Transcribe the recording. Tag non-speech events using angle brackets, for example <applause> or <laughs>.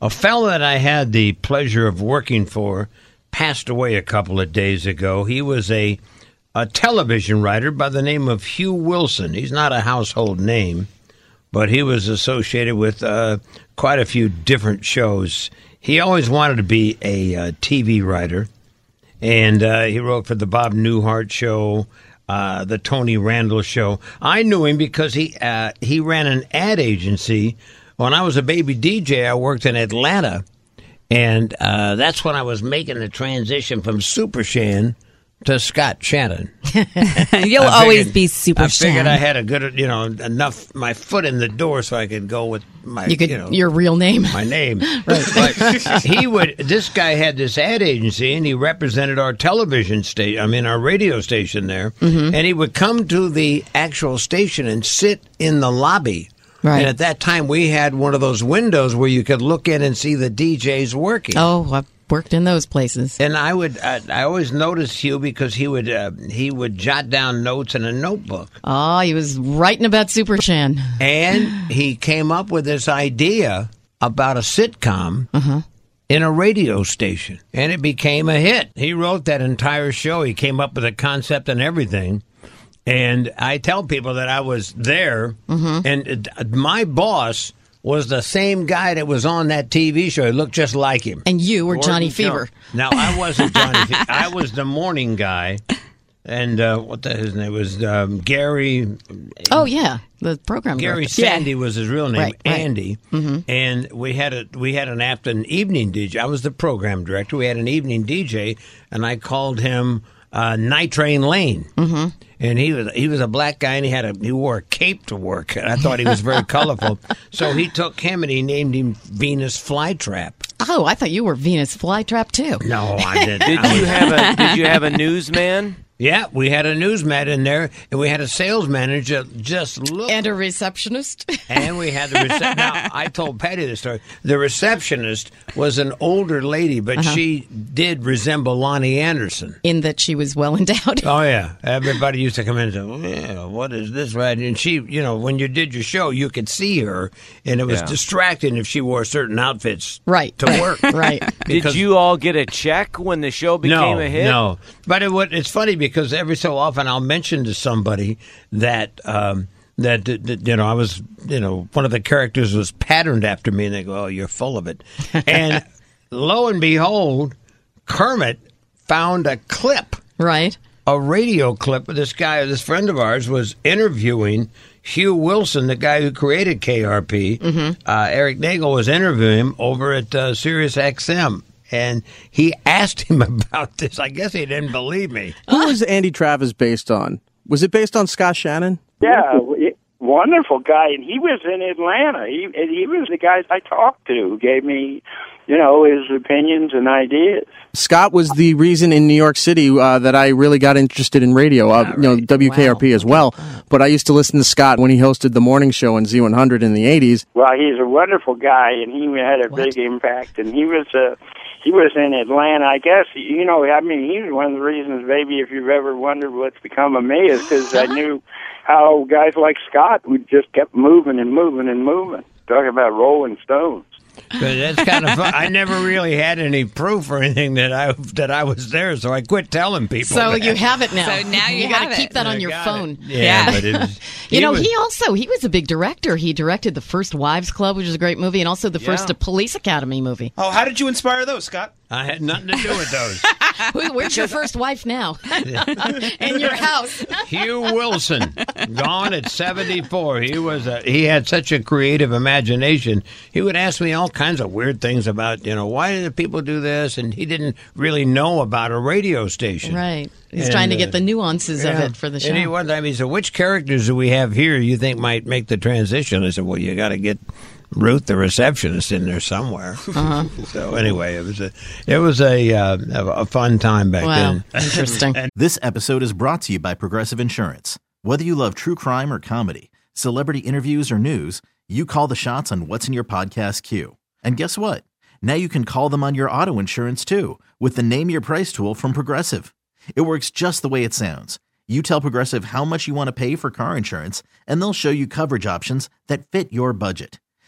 A fellow that I had the pleasure of working for passed away a couple of days ago. He was a a television writer by the name of Hugh Wilson. He's not a household name, but he was associated with uh, quite a few different shows. He always wanted to be a uh, TV writer, and uh, he wrote for the Bob Newhart Show, uh, the Tony Randall Show. I knew him because he uh, he ran an ad agency. When I was a baby DJ, I worked in Atlanta, and uh, that's when I was making the transition from Super Shan to Scott Shannon. <laughs> You'll I always be super Shan. I figured Shan. I had a good, you know, enough my foot in the door so I could go with my, you could know, your real name. my name. <laughs> But he would. This guy had this ad agency, and he represented our television station. I mean, our radio station there. Mm-hmm. And he would come to the actual station and sit in the lobby. Right. And at that time, we had one of those windows where you could look in and see the DJs working. Oh, I've worked in those places. And I would, I, I always noticed Hugh because he would, uh, he would jot down notes in a notebook. Oh, he was writing about Super Shan. And he came up with this idea about a sitcom in a radio station, and it became a hit. He wrote that entire show. He came up with a concept and everything. And I tell people that I was there, and uh, my boss was the same guy that was on that TV show. He looked just like him. And you were Johnny Fever. Now I wasn't Johnny. <laughs> Fever. I was the morning guy, and uh, what the his name was um, Gary. Oh yeah, the program Gary director. Sandy was his real name, Right, right. Andy, and we had a we had an after an evening DJ. I was the program director. We had an evening DJ, and I called him uh, Night Train Lane. Mm-hmm. And he was he was a black guy, and he had a he wore a cape to work, and I thought he was very <laughs> colorful. So he took him and he named him Venus Flytrap. Oh, I thought you were Venus Flytrap too. No, I <laughs> didn't. Did I you have a <laughs> Did you have a newsman? Yeah, we had a newsman in there, and we had a sales manager just look. And a receptionist. <laughs> And we had the rece- now. I told Patty the story. The receptionist was an older lady, but Uh-huh. she did resemble Loni Anderson. in that she was well endowed. Oh yeah, everybody used to come in and say, well, "Yeah, what is this?" Right? And she, you know, when you did your show, you could see her, and it was Yeah. distracting if she wore certain outfits, Right. to work. <laughs> Right. Did you all get a check when the show became no, a hit? No, but it, would- it's funny because every so often I'll mention to somebody that um, that, that, you know I was you know one of the characters was patterned after me, and they go, "Oh, you're full of it," <laughs> and lo and behold, Kermit found a clip Right. a radio clip of this guy, this friend of ours, was interviewing Hugh Wilson, the guy who created KRP. Uh, Eric Nagel was interviewing him over at uh, Sirius XM. And he asked him <laughs> about this. I guess he didn't believe me. Who was Andy Travis based on? Was it based on Scott Shannon? Yeah, wonderful guy, and he was in Atlanta. He he was the guy I talked to who gave me, you know, his opinions and ideas. Scott was the reason in New York City uh, that I really got interested in radio. Uh, you know, WKRP as well. But I used to listen to Scott when he hosted the morning show on Z100 in the 80s. Well, he's a wonderful guy, and he had a big impact. And he was uh, he was in Atlanta, I guess. You know, I mean, he was one of the reasons, maybe, if you've ever wondered what's become of me, is because I <laughs> knew how guys like Scott would just kept moving and moving and moving. Talking about Rolling Stones. But that's kind of fun. I never really had any proof or anything that I that I was there, so I quit telling people. So that. you have it now. So now you got to keep it. that I on your phone. it. Yeah, Yeah. but it was, <laughs> You know, was- he also he was a big director. He directed the first Wives Club, which is a great movie, and also the first Yeah. Police Academy movie. Oh, how did you inspire those, Scott? I had nothing to do with those. <laughs> Who, where's your first wife now? <laughs> In your house. <laughs> Hugh Wilson, gone at 74. He was a, he had such a creative imagination. He would ask me all kinds of weird things about, you know, why did people do this? And he didn't really know about a radio station. Right. He's And, trying to uh, get the nuances of Yeah. it for the show. And he one time he said, "Which characters do we have here you think might make the transition?" I said, "Well, you got to get Ruth, the receptionist, in there somewhere. Uh-huh. <laughs> so anyway, it was a it was a uh, a fun time back Wow, then. <laughs> interesting. <laughs> This episode is brought to you by Progressive Insurance. Whether you love true crime or comedy, celebrity interviews or news, you call the shots on what's in your podcast queue. And guess what? Now you can call them on your auto insurance too with the Name Your Price tool from Progressive. It works just the way it sounds. You tell Progressive how much you want to pay for car insurance, and they'll show you coverage options that fit your budget.